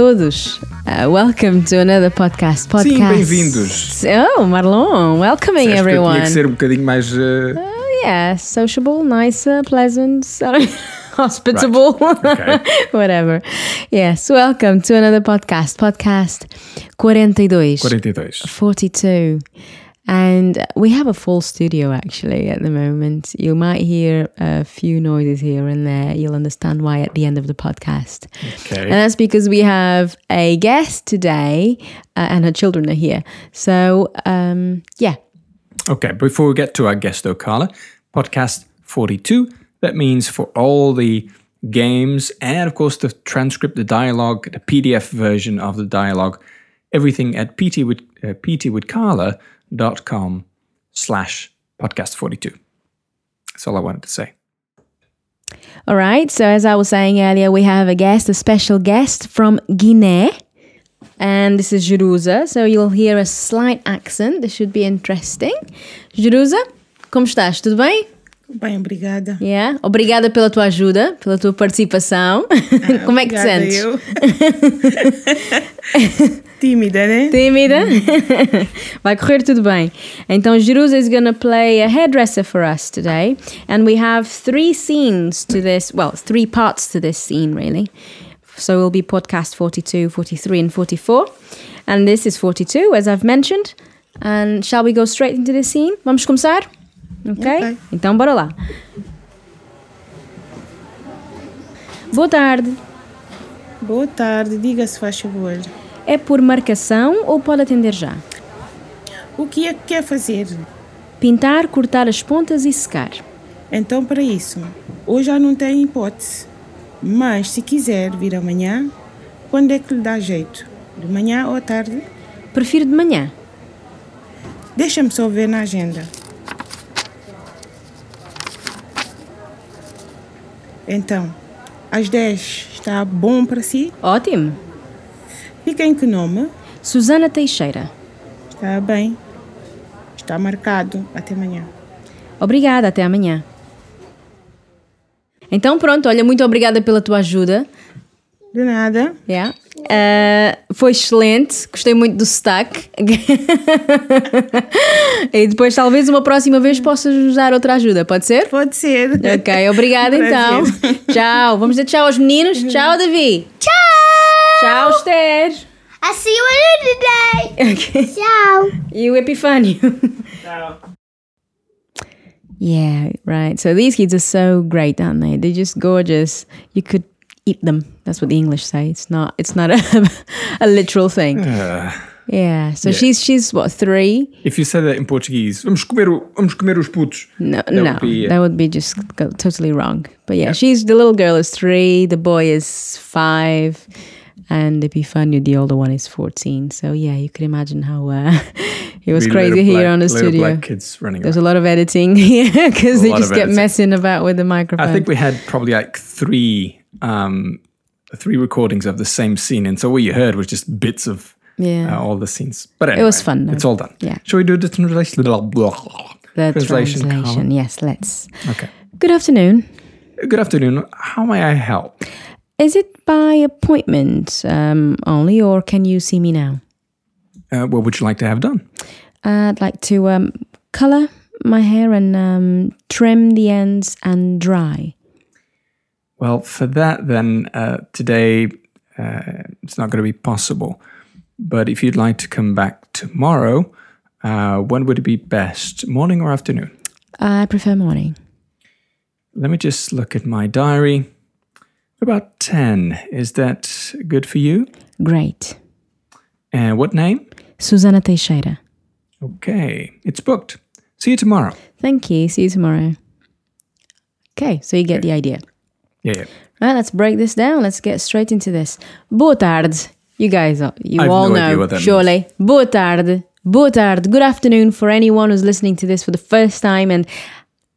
todos. Uh, welcome to another podcast. podcast. Sim, bem-vindos. Oh, Marlon, welcoming que eu everyone. tinha que ser um bocadinho mais. uh, Oh, yeah, sociable, nicer, pleasant, hospitable, Okay. whatever. Yes, welcome to another podcast. Podcast 42. 42. 42. And we have a full studio actually at the moment. You might hear a few noises here and there. You'll understand why at the end of the podcast. Okay. And that's because we have a guest today uh, and her children are here. So, um, yeah. Okay, before we get to our guest, though, Carla, podcast 42, that means for all the games and, of course, the transcript, the dialogue, the PDF version of the dialogue, everything at pt with, uh, ptwithcarla.com slash podcast 42. That's all I wanted to say. All right. So, as I was saying earlier, we have a guest, a special guest from Guinea. And this is Jerusa. So, you'll hear a slight accent. This should be interesting. Jerusa, como estás? Tudo bem? Bem, obrigada. Yeah. Obrigada pela tua ajuda, pela tua participação. como é que te sentes? eu. Tímida, né? Tímida? Vai correr tudo bem. Então, Jerusa is gonna play a hairdresser for us today. And we have three scenes to this, well, three parts to this scene, really. So it'll be podcast 42, 43, and 44. And this is 42, as I've mentioned. And shall we go straight into the scene? Vamos começar? Ok? Ok. Então, bora lá. Boa tarde. Boa tarde, diga se faz favor. É por marcação ou pode atender já? O que é que quer fazer? Pintar, cortar as pontas e secar. Então, para isso, hoje já não tem hipótese. Mas, se quiser vir amanhã, quando é que lhe dá jeito? De manhã ou à tarde? Prefiro de manhã. Deixa-me só ver na agenda. Então, às 10 está bom para si? Ótimo. Fica em que nome? Susana Teixeira. Está bem. Está marcado. Até amanhã. Obrigada, até amanhã. Então pronto, olha, muito obrigada pela tua ajuda. De nada. Yeah. Uh, foi excelente, gostei muito do sotaque. e depois talvez uma próxima vez possas usar outra ajuda, pode ser? Pode ser. Ok, obrigada então. Tchau. Vamos dizer tchau aos meninos. Tchau, Davi. Tchau! Tchau, Esther. I see you another day. Ok. Ciao. E o Epifânio. Yeah, right. So these kids are so great, aren't they? They're just gorgeous. You could eat them. That's what the English say. It's not. It's not a, a literal thing. Uh, Yeah. So Yeah. she's she's what three? if you say that in Portuguese, vamos comer, vamos comer os putos. No, That no, would be, that would be just totally wrong. But yeah, she's the little girl is three. The boy is five, and Epifanio, the older one, is fourteen. So yeah, you could imagine how uh, it was Really crazy here black- on the studio. black kids running There's around. a lot of editing, yeah, because they just get editing. messing about with the microphone. I think we had probably like three um three recordings of the same scene and so what you heard was just bits of Yeah. uh, all the scenes but anyway, was fun, though. it's all done Yeah. shall we do the translation the translation. Colin? Yes, let's. okay Good afternoon. good afternoon how may I help Is it by appointment um, only, or can you see me now? uh, what would you like to have done I'd like to um, color my hair and um, trim the ends and dry. Well for that then uh, today uh, it's not going to be possible but if you'd like to come back tomorrow uh, when would it be best morning or afternoon I prefer morning. Let me just look at my diary. About 10. Is that good for you? Great. And what name? Susana Teixeira. Okay, it's booked. See you tomorrow. Thank you. See you tomorrow. Okay, so you get the idea. Yeah, yeah. Right, let's break this down. Let's get straight into this. Boa tarde. You guys, are, you I have all no know, surely. Boa tarde. Boa tarde. Good afternoon for anyone who's listening to this for the first time and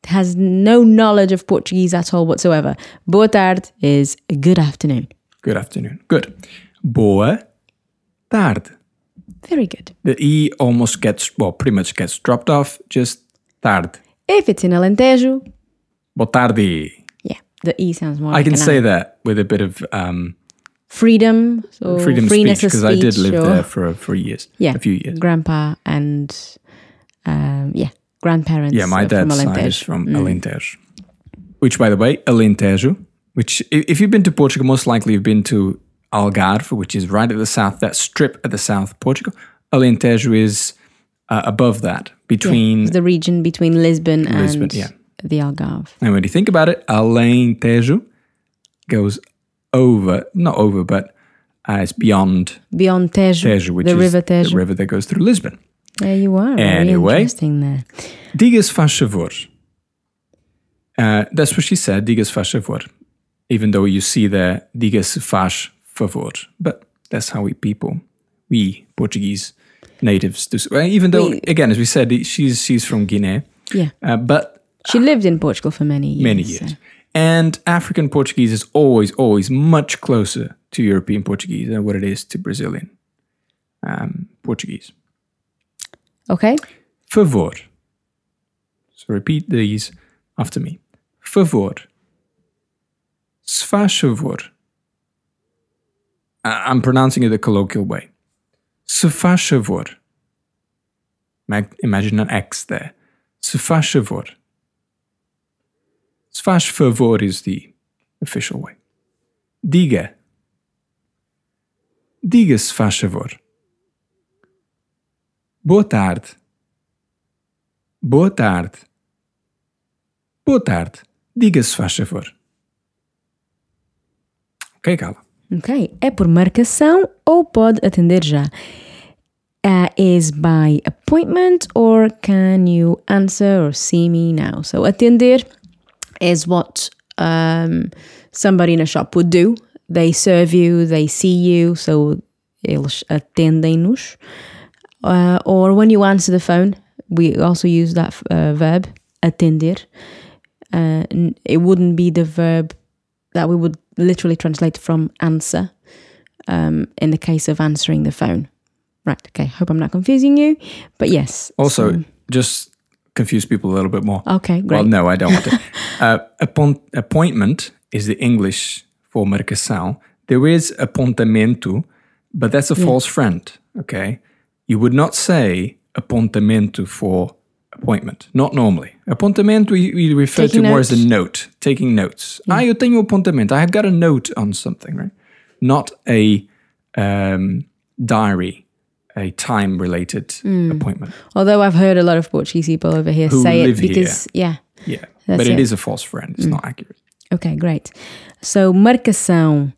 has no knowledge of Portuguese at all whatsoever. Boa tarde is good afternoon. Good afternoon. Good. Boa tarde. Very good. The E almost gets, well, pretty much gets dropped off. Just tarde. If it's in Alentejo, Boa tarde. Yeah, the E sounds more I like can an say that with a bit of um, freedom, so freedom freeness speech, because I did live or- there for for years. Yeah, a few years. Grandpa and um, yeah, grandparents. Yeah, my uh, from dad's side is from Alentejo. Which, by the way, Alentejo, which if you've been to Portugal, most likely you've been to Algarve, which is right at the south, that strip at the south of Portugal. Alentejo is uh, above that, between. It's the region between Lisbon, and Lisbon, yeah. The Algarve. and when you think about it, Alentejo goes over, not over, but uh, it's beyond Beyond Tejo, Tejo, which the is river Tejo. the river that goes through Lisbon. There you are. Very Anyway. interesting there. Diga-se faz favor. Uh, that's what she said, diga-se faz favor. Even though you see there, diga-se faz favor. But that's how we people, we Portuguese natives do. Even though, We- again, as we said, she's, she's from Guinea. Yeah, Uh, but she lived in Portugal for many years. many so- years. And African Portuguese is always, always much closer to European Portuguese than what it is to Brazilian um, Portuguese. Okay. Favor. So repeat these after me. Favor. Se faz favor. I'm pronouncing it the colloquial way. Se faz favor. Imagine an X there. Se faz favor. Se faz favor is the official way. Diga. Diga se faz favor. Boa tarde. Boa tarde. Boa tarde. Diga se faz favor. Ok, Carla? Ok. É por marcação ou pode atender já? Uh, is by appointment or can you answer or see me now? So atender is what um, somebody in a shop would do. They serve you, they see you, so eles atendem-nos. Uh, or when you answer the phone, we also use that uh, verb, atender. Uh, it wouldn't be the verb that we would literally translate from answer um, in the case of answering the phone. Right, okay, hope I'm not confusing you, but yes. Also, so- just confuse people a little bit more. okay, great. Well, no, I don't want to. uh, appoint- appointment is the English for marcação. There is apontamento, but that's a false friend, okay? You would not say apontamento for appointment. Not normally. Apontamento we, we refer Taking to more as a note, taking notes. Ah, eu tenho apontamento. I have got a note on something, right? Not a um, diary, a time-related Hmm. appointment. Although I've heard a lot of Portuguese people over here Who say it live here. because, yeah. Yeah, but it it. is a false friend. It's not accurate. Ok, great. So, marcação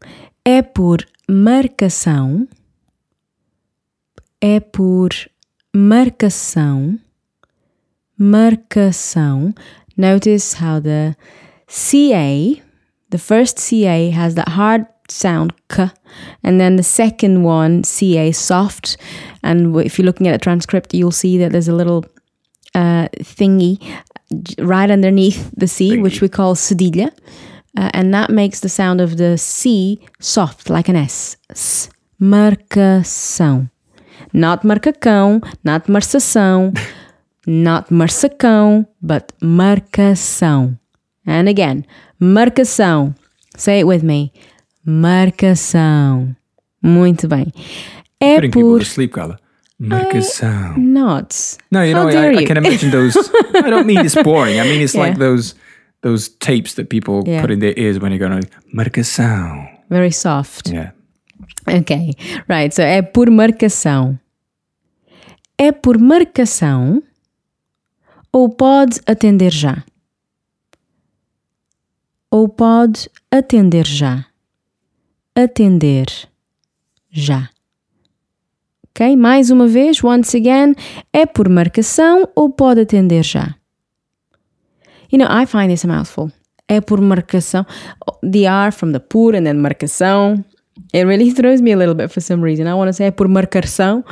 é por marcação. É por marcação. Marcação. Notice how the CA, the first CA has that hard sound k, and then the second one, CA, soft. And if you're looking at a transcript, you'll see that there's a little uh, thingy right underneath the C, which we call cedilha. Uh, and that makes the sound of the C soft, like an S. S. Marcação. Not marcacão, not marcação, not marcacão, but marcação. And again, marcação. Say it with me. Marcação. Muito bem. É Putting people por to sleep, Carla. Marcação. not. No, you How know, I, I can imagine those. I don't mean it's boring. I mean it's like Yeah. those those tapes that people Yeah. put in their ears when you're going to marcação. Very soft. Yeah. Ok, right. So é por marcação. É por marcação ou pode atender já? Ou pode atender já? Atender já. Ok? Mais uma vez, once again, é por marcação ou pode atender já? You know, I find this a mouthful. É por marcação. The R from the por and then marcação. It really throws me a little bit for some reason. I want to say é por marcação,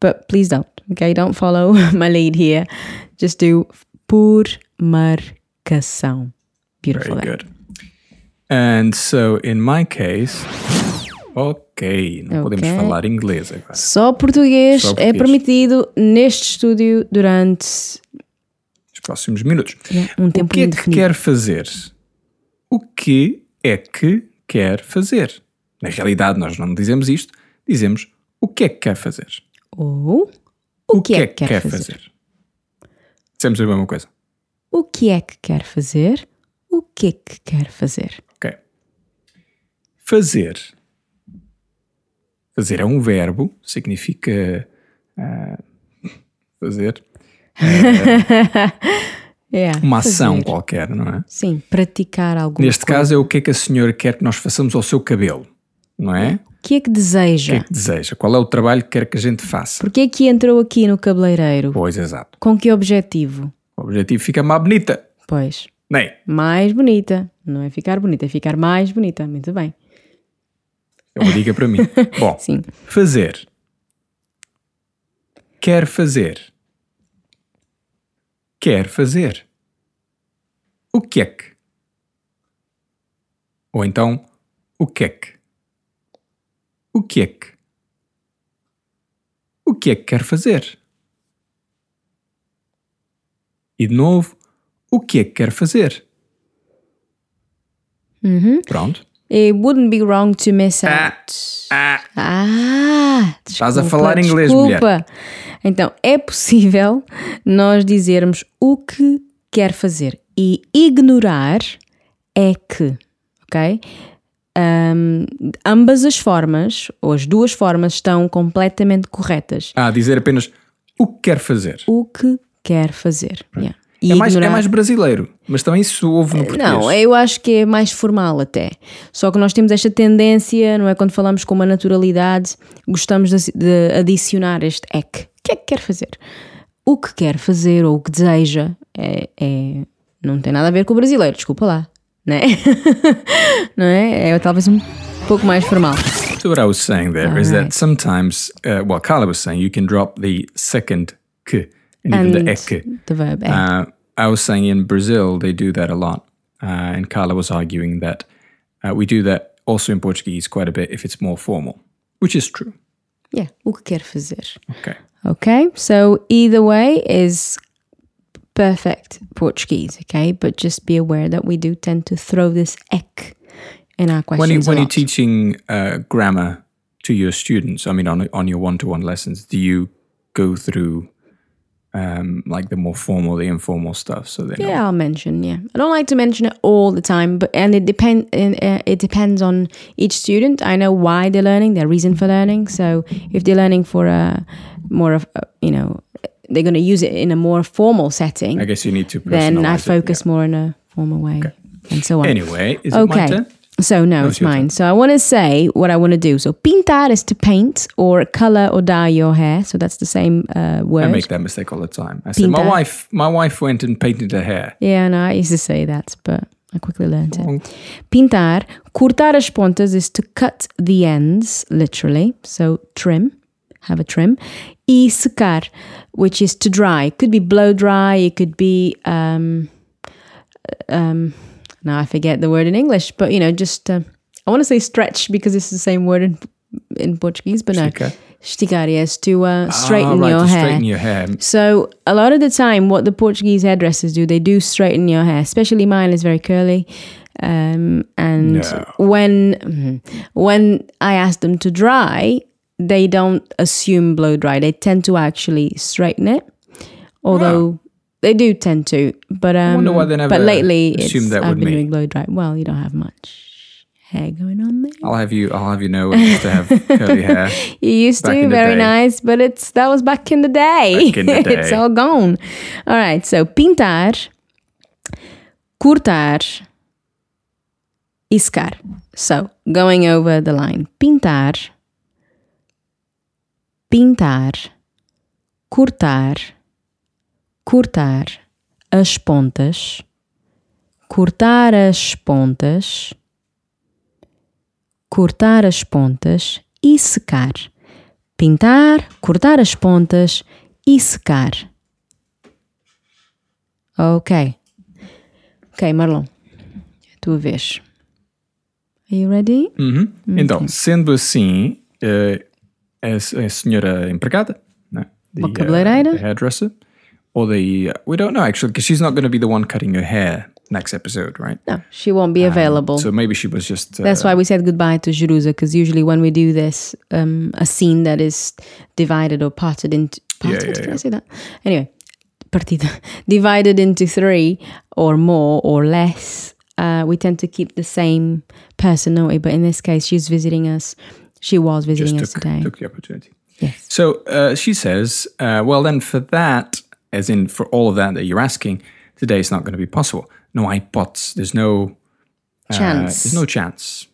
but please don't. Okay, don't follow my lead here. Just do por marcação. Beautiful. Very good. And so in my case, ok, não podemos Ok. falar inglês agora. Só português, Só é português. permitido neste estúdio durante Os próximos minutos. Yeah, um o tempo que é que indefinido. quer fazer? O que é que quer fazer? Na realidade, nós não dizemos isto, dizemos o que é que quer fazer. Ou o, que, é que quer, fazer? Dizemos a mesma coisa. O que é que quer fazer? O que é que quer fazer? Ok. Fazer. Fazer é um verbo, significa ah, fazer É, uma ação fazer. qualquer, não é? Sim, praticar alguma Neste coisa. caso é o que é que a senhora quer que nós façamos ao seu cabelo, não é? O que é que O deseja? que é que deseja? Qual é o trabalho que quer que a gente faça? Porquê é que entrou aqui no cabeleireiro? Pois, exato. Com que objetivo? O objetivo fica mais bonita, Pois, não é? mais bonita. Não é ficar bonita, é ficar mais bonita. Muito bem. É uma dica para mim. Bom, Sim. fazer. Quer fazer. Quer fazer. O que é que? Ou então, o que é que? O que é que? O que é que quer fazer? E de novo, o que é que quer fazer? Pronto. It wouldn't be wrong to miss Ah, out. ah. Ah, Estás a desculpa, falar inglês, desculpa. Então, é possível nós dizermos o que quer fazer e ignorar é que, ok? Ahm, ambas as formas, ou as duas formas, estão completamente corretas. Ah, dizer apenas o que quer fazer. O que quer fazer. Yeah. E É mais, é mais brasileiro, mas também isso houve no português. Não, eu acho que é mais formal até. Só que nós temos esta tendência, não é? Quando falamos com uma naturalidade, gostamos de, de adicionar este ek. O que é que quer fazer? O que quer fazer ou o que deseja é, é- não tem nada a ver com o brasileiro, desculpa lá. Não é? não é? É talvez um pouco mais formal. So what I was saying there is Alright. that sometimes, uh, well, Carla was saying you can drop the second k and, even And the ek. the verb é. Uh, I was saying in Brazil they do that a lot, uh, and Carla was arguing that uh, we do that also in Portuguese quite a bit if it's more formal, which is true. Yeah, o que quer fazer. Okay. Okay, so either way is perfect Portuguese, okay? But just be aware that we do tend to throw this ek in our questions. When you when you're teaching uh, grammar to your students, I mean on on your one to one lessons, do you go through um, like the more formal, the informal stuff? So they know. yeah, I'll mention. Yeah, I don't like to mention it all the time, but and it depend. Uh, it depends on each student. I know why they're learning, their reason for learning. So if they're learning for a more of, a, you know, they're going to use it in a more formal setting, I guess you need to. then I personalize it, focus more in a formal way, and so on. Anyway, is it my Okay. turn? So no, it's it's your mine. So I want to say what I want to do. So pintar is to paint or color or dye your hair. So that's the same uh, word. I make that mistake all the time. I said my wife. My wife went and painted her hair. Yeah, no, I used to say that, but I quickly learned it. Pintar, cortar as pontas is to cut the ends, literally. So trim, have a trim. E secar, which is to dry. It could be blow dry. It could be um, um. Now I forget the word in English, but you know, just uh, I want to say stretch because it's the same word in in Portuguese, but no, Esticar. yes to uh, straighten Ah, right, your to hair. straighten your hair. So a lot of the time, what the Portuguese hairdressers do, they do straighten your hair. Especially mine is very curly, um, and No. when mhm. when I ask them to dry, they don't assume blow dry. They tend to actually straighten it, although. They do tend to, but um, wonder why they never but lately assumed that I've been me. doing blow dry. Well, you don't have much hair going on there. I'll have you. I'll have you know. I used to have curly hair. You used to, very day. nice, but it's that was back in the day. Back in the it's all gone. All right, so pintar, cortar, e secar. So going over the line, pintar, pintar, cortar, cortar as pontas, cortar as pontas cortar as pontas e secar. Pintar, cortar as pontas e secar. Ok. Ok, Marlon. Tua vez. Are you ready? Uhum. Então, sendo assim, eh, a, a senhora empregada, né? the, Uma cabeleireira. uh, hairdresser, or the we don't know actually because she's not going to be the one cutting your hair. next episode, right? No, she won't be available. So maybe she was just. Uh, That's why we said goodbye to Jerusa, because usually when we do this, um, a scene that is divided or parted into. Parted? yeah, Can yeah. I say that? Anyway, partida. divided into three or more or less, uh, we tend to keep the same personality. But in this case, she's visiting us. She was just visiting us took, today. took the opportunity. Yes. So uh, she says, uh, well, then for that, as in for all of that that you're asking, today is not going to be possible. No hipótese. There's no uh, Chance. there's no chance.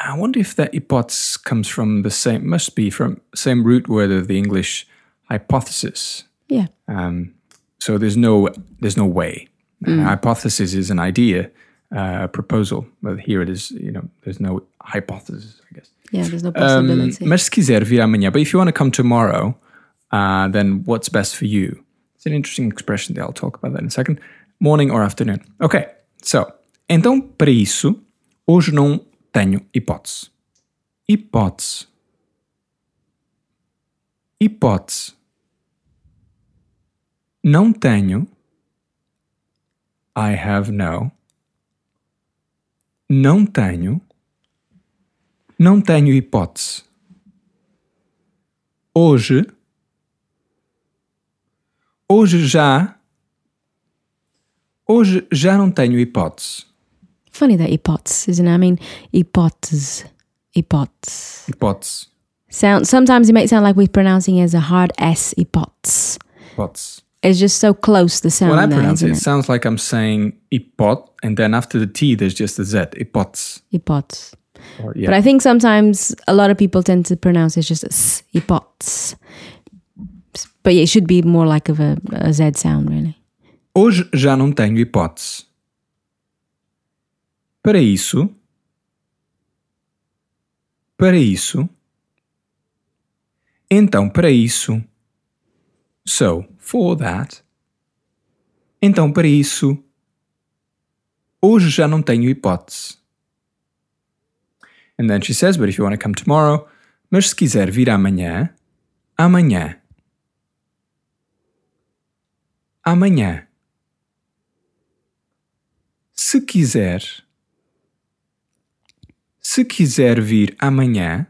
I wonder if that hipótese comes from the same, must be from same root word of the English hypothesis. Yeah. Um, so there's no there's no way. Uh, hypothesis is an idea, uh, proposal, but here it is. You know, there's no hypothesis. I guess. Yeah, there's no Um, possibility. mas se quiser vir amanhã, but if you want to come tomorrow, uh, then what's best for you? It's an interesting expression there. I'll talk about that in a second. Morning or afternoon. Ok, so, então para isso, hoje não tenho hipótese. Hipótese. Hipótese. Não tenho. I have no. Não tenho. Não tenho hipótese. Hoje. Hoje já. Hoje já não tenho hipótese. Funny that hypothesis, isn't it? I mean, hypothesis. Hypothesis. Hipótese. Sound, sometimes it makes sound like we're pronouncing it as a hard S, hypothesis. Hipótese. It's just so close, the sound When I there, pronounce it, it sounds like I'm saying hipot, and then after the T, there's just a Z. Hipótese. Hypothesis. Or, yeah. But I think sometimes a lot of people tend to pronounce it just as hypothesis. But it should be more like of a, a Z sound, really. Hoje já não tenho hipótese. Para isso, para isso, então para isso, so for that, então para isso, hoje já não tenho hipótese. And then she says, but if you want to come tomorrow, mas se quiser vir amanhã, amanhã. Amanhã. Se quiser, se quiser vir amanhã,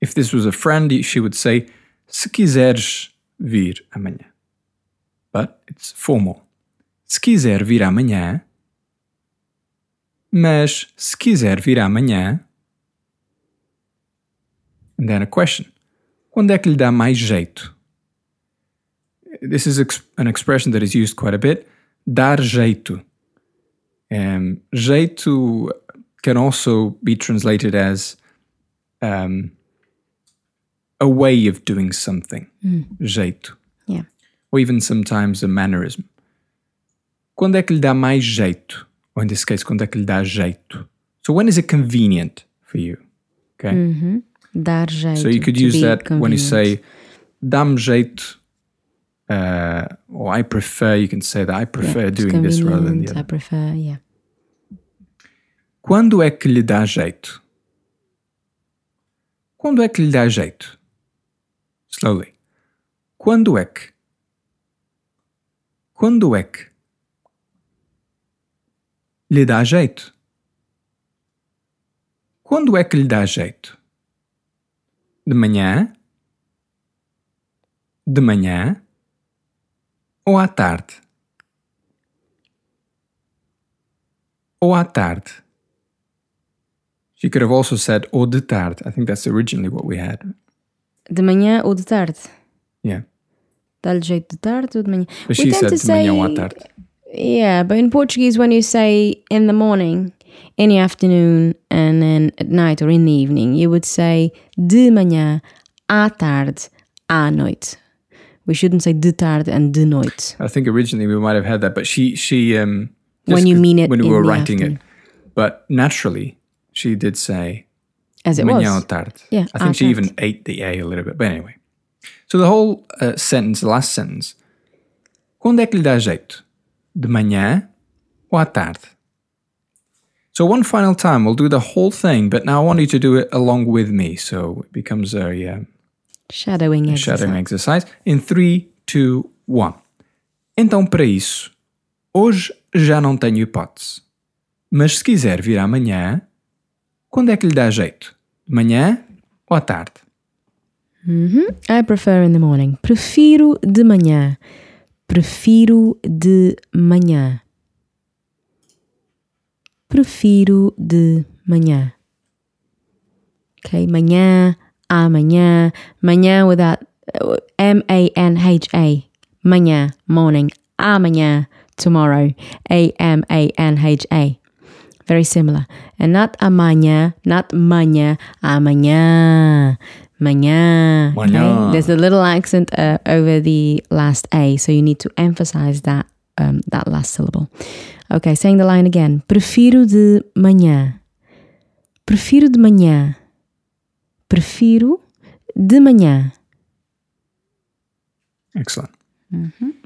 if this was a friend, she would say, se quiseres vir amanhã. But it's formal. Se quiser vir amanhã, mas se quiser vir amanhã, and then a question. Quando é que lhe dá mais jeito? This is ex- an expression that is used quite a bit. Dar jeito. Um, jeito can also be translated as um, a way of doing something. Jeito. Yeah. Or even sometimes a mannerism. Quando é que lhe dá mais jeito? Or in this case, quando é que lhe dá jeito? So when is it convenient for you? Okay. Dar jeito. So you could use that when you say dá-me jeito, uh, or I prefer. You can say that I Yeah, prefer it's doing this rather than the convenient, I other. prefer, yeah. Quando é que lhe dá jeito? Quando é que lhe dá jeito? Slowly. Quando é que? Quando é que? Lhe dá jeito? Quando é que lhe dá jeito? De manhã? De manhã? Ou à tarde? Ou à tarde? She could have also said ou de tarde. I think that's originally what we had. De manhã ou de tarde? Yeah. Dá-lhe jeito de tarde ou de manhã? But We she said de manhã ou à tarde. Yeah, but in Portuguese, when you say in the morning, in the afternoon, and then at night or in the evening, you would say de manhã, à tarde, à noite. We shouldn't say de tarde and de noite. I think originally we might have had that, but she she um When you mean it when we were writing afternoon. it, but naturally she did say As it was. tarde. Yeah, I think she even ate the a a little bit. But anyway, so the whole uh, sentence, the last sentence, quando é que lhe dá jeito? De manhã ou à tarde? So one final time, we'll do the whole thing, but now I want you to do it along with me, so it becomes a uh, Shadowing exercise. shadowing exercise. In three, two, one. Então, para isso, hoje já não tenho hipótese. Mas se quiser vir amanhã, quando é que lhe dá jeito? De manhã ou à tarde? I prefer in the morning. Prefiro de manhã. Prefiro de manhã. Prefiro de manhã. Okay, manhã, amanhã, manhã without uh, M A N H A. Manhã, morning, amanhã, tomorrow, A M A N H A. Very similar. And not amanhã, not manhã, amanhã. Manhã. Manhã. There's a little accent uh, over the last A, so you need to emphasize that um, that last syllable. Okay, saying the line again. Prefiro de manhã. Prefiro de manhã. Prefiro de manhã. Excellent.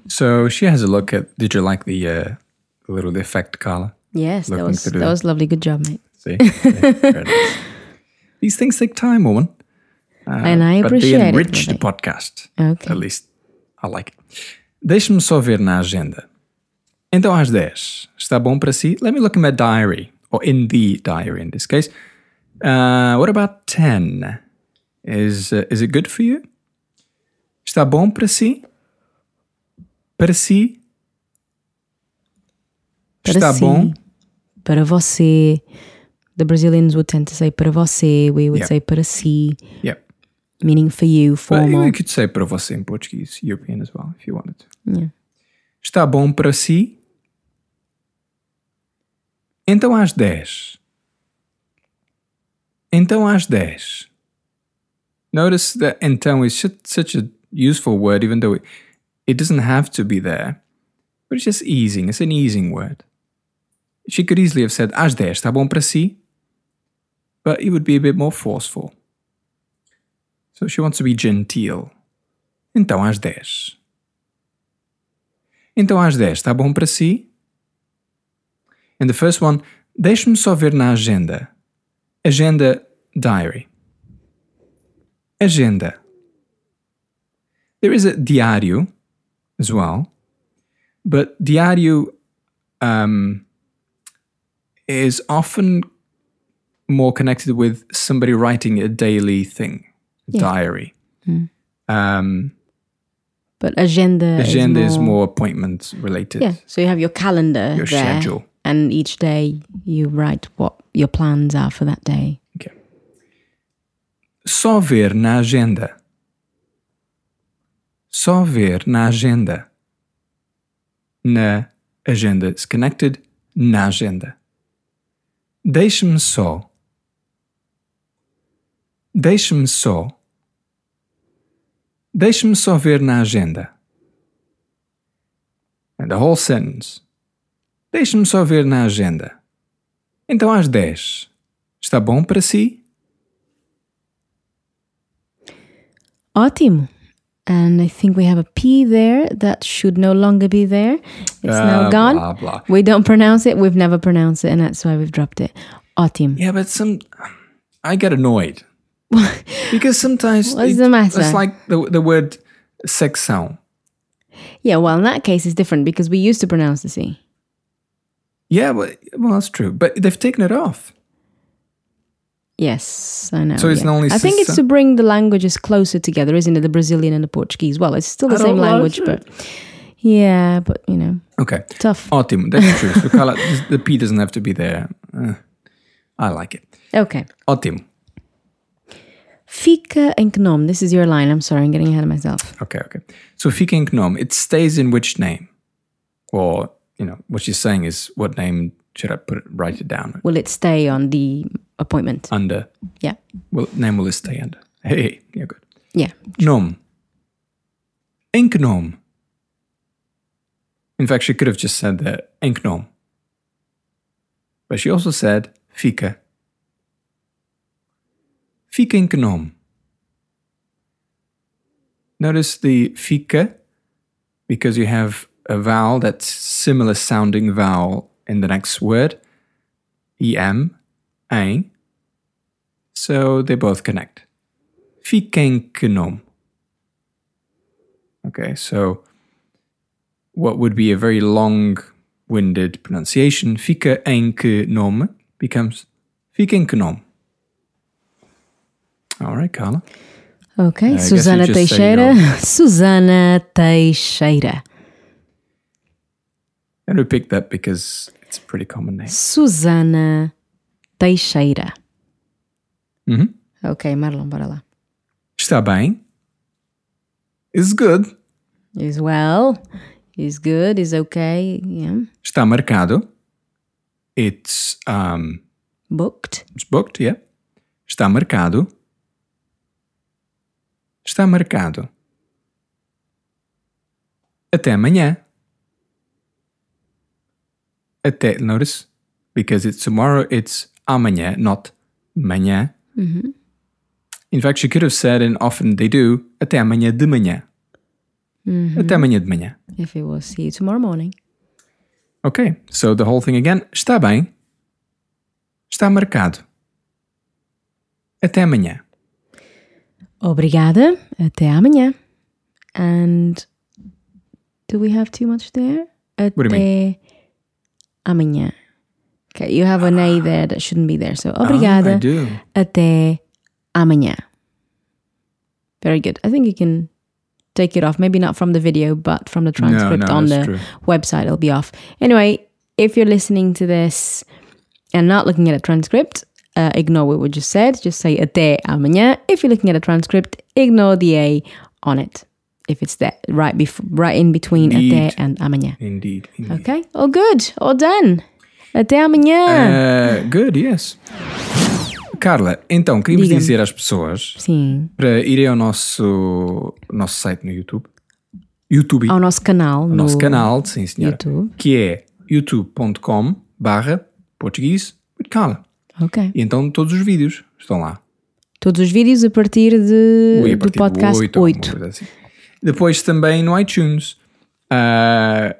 So she has a look at. Did you like the uh, little effect, Carla? Yes, that was that was lovely. Good job, mate. See, nice. these things take time, woman. Uh, And I but appreciate they it, enrich the Lily. podcast. Okay. At least I like it. Deixe-me só ver na agenda. Então às 10. Está bom para si? Let me look in my diary, or in the diary in this case. Uh, what about 10? Is, uh, is it good for you? Está bom para si? Para si? Para Está si. bom? Para você. The Brazilians would tend to say para você. We would Yeah. say para si, Yep. meaning for you, But formal. you could say para você in Portuguese, European as well, if you wanted to. Yeah. Está bom para si? Então às 10. Então às 10. Notice that então is such- a useful word, even though it, it doesn't have to be there. But it's just easing. It's an easing word. She could easily have said às 10. Está bom para si? But it would be a bit more forceful. So she wants to be genteel. Então às 10. Então às 10, está bom para si? And the first one, deixe-me só ver na agenda. Agenda diary. Agenda. There is a diário as well, but diário um, is often more connected with somebody writing a daily thing, diary. Um, But agenda, agenda is is more, more appointment related. Yeah. So you have your calendar Your there, schedule. And each day you write what your plans are for that day. Ok. Só ver na agenda. Só ver na agenda. Na agenda. It's connected na agenda. Deixe-me só. Deixe-me só. Deixe-me só ver na agenda. And the whole sentence. Deixe-me só ver na agenda. Então às 10. Está bom para si? Ótimo. And I think we have a P there that should no longer be there. It's now Uh, gone. blah, blah. We don't pronounce it. We've never pronounced it, and that's why we've dropped it. Ótimo. Yeah, but some I get annoyed because sometimes What's it- the matter? It's like the the word secção. Yeah, well, in that case, it's different because we used to pronounce the C. Yeah, well, well, that's true, but they've taken it off. Yes, I know. So it's yeah. only I think it's to bring the languages closer together, isn't it? The Brazilian and the Portuguese. Well, it's still the I same language, but yeah, but you know, Okay, tough. ótimo. That's true. So Carla, the P doesn't have to be there. Uh, I like it. Okay. Ótimo. Fica em que nome? This is your line. I'm sorry, I'm getting ahead of myself. Okay, okay. So fica em que nome? It stays in which name? Or you know what she's saying is what name should I put it? Write it down Will it stay on the appointment? under. Yeah. Well, name will it stay under? Hey, yeah, good. Yeah. Que nome? In fact, she could have just said that, em que. But she also said. Fica em que? Notice the fica, because you have a vowel that's similar sounding vowel in the next word, em, em. So they both connect. Fica em que nome? Okay, so what would be a very long-winded pronunciation, fica em que nome becomes fica em que nome. All right, Carla. Ok, guess Susana say Teixeira. Susana Teixeira. And we picked that because it's a pretty common name. Susana Teixeira. Mhm. Ok, Marlon, bora lá. Está bem. Is good. Is well. Is good. Is okay. Yeah. Está marcado. It's um Booked. it's booked, yeah. Está marcado. Está marcado. Até amanhã. Até, notice, because it's tomorrow, it's amanhã, not manhã. In fact, she could have said, and often they do, até amanhã de manhã. Até amanhã de manhã. If it was see you tomorrow morning. Okay, so the whole thing again. Está bem. Está marcado. Até amanhã. Obrigada. Até amanhã. And do we have too much there? Até do you mean? Amanhã. Okay, you have an A there that shouldn't be there. So Ah, I obrigada. do. Até amanhã. Very good. I think you can take it off. Maybe not from the video, but from the transcript no, on the true. website, it'll be off. Anyway, if you're listening to this and not looking at a transcript, uh, ignore what we just said. Just say até amanhã. If you're looking at a transcript, ignore the A on it. If it's there, right, bef- right in between Indeed. até and amanhã. Indeed. indeed. Okay? All good. All done. Até amanhã. Uh, good, yes. Carla, então queríamos dizer às pessoas Sim. para irem ao nosso, nosso site no YouTube, YouTube, Ao nosso canal. o nosso canal, sim senhora, YouTube. que é youtube.com barra português Carla. Ok. E então todos os vídeos estão lá. Todos os vídeos a partir de, Ui, a do partir podcast oito 8. ou alguma coisa assim. Depois também no iTunes. Ah,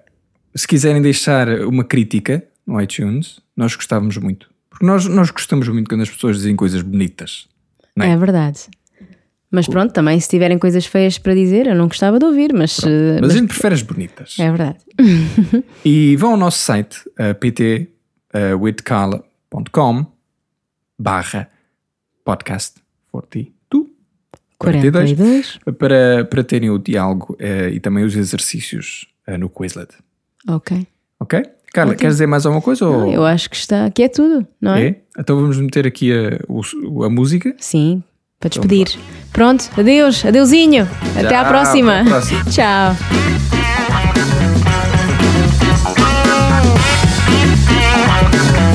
se quiserem deixar uma crítica no iTunes, nós gostávamos muito. Porque nós, nós gostamos muito quando as pessoas dizem coisas bonitas. Não é? É verdade. Mas pronto, também se tiverem coisas feias para dizer, eu não gostava de ouvir, mas, eh, Mas mas a gente prefere as bonitas. é verdade. E vão ao nosso site, uh, ptwithcarla.com barra podcast 42 42, 42. Para, para terem o diálogo uh, e também os exercícios uh, no Quizlet. Ok. Ok? Carla, okay. queres dizer mais alguma coisa? Não, ou... eu acho que está. Aqui é tudo, não é? é? Então vamos meter aqui a, o, a música. Sim, para então despedir. Então, Pronto, adeus, adeusinho. Até à próxima. Até próxima. Tchau. Thank you.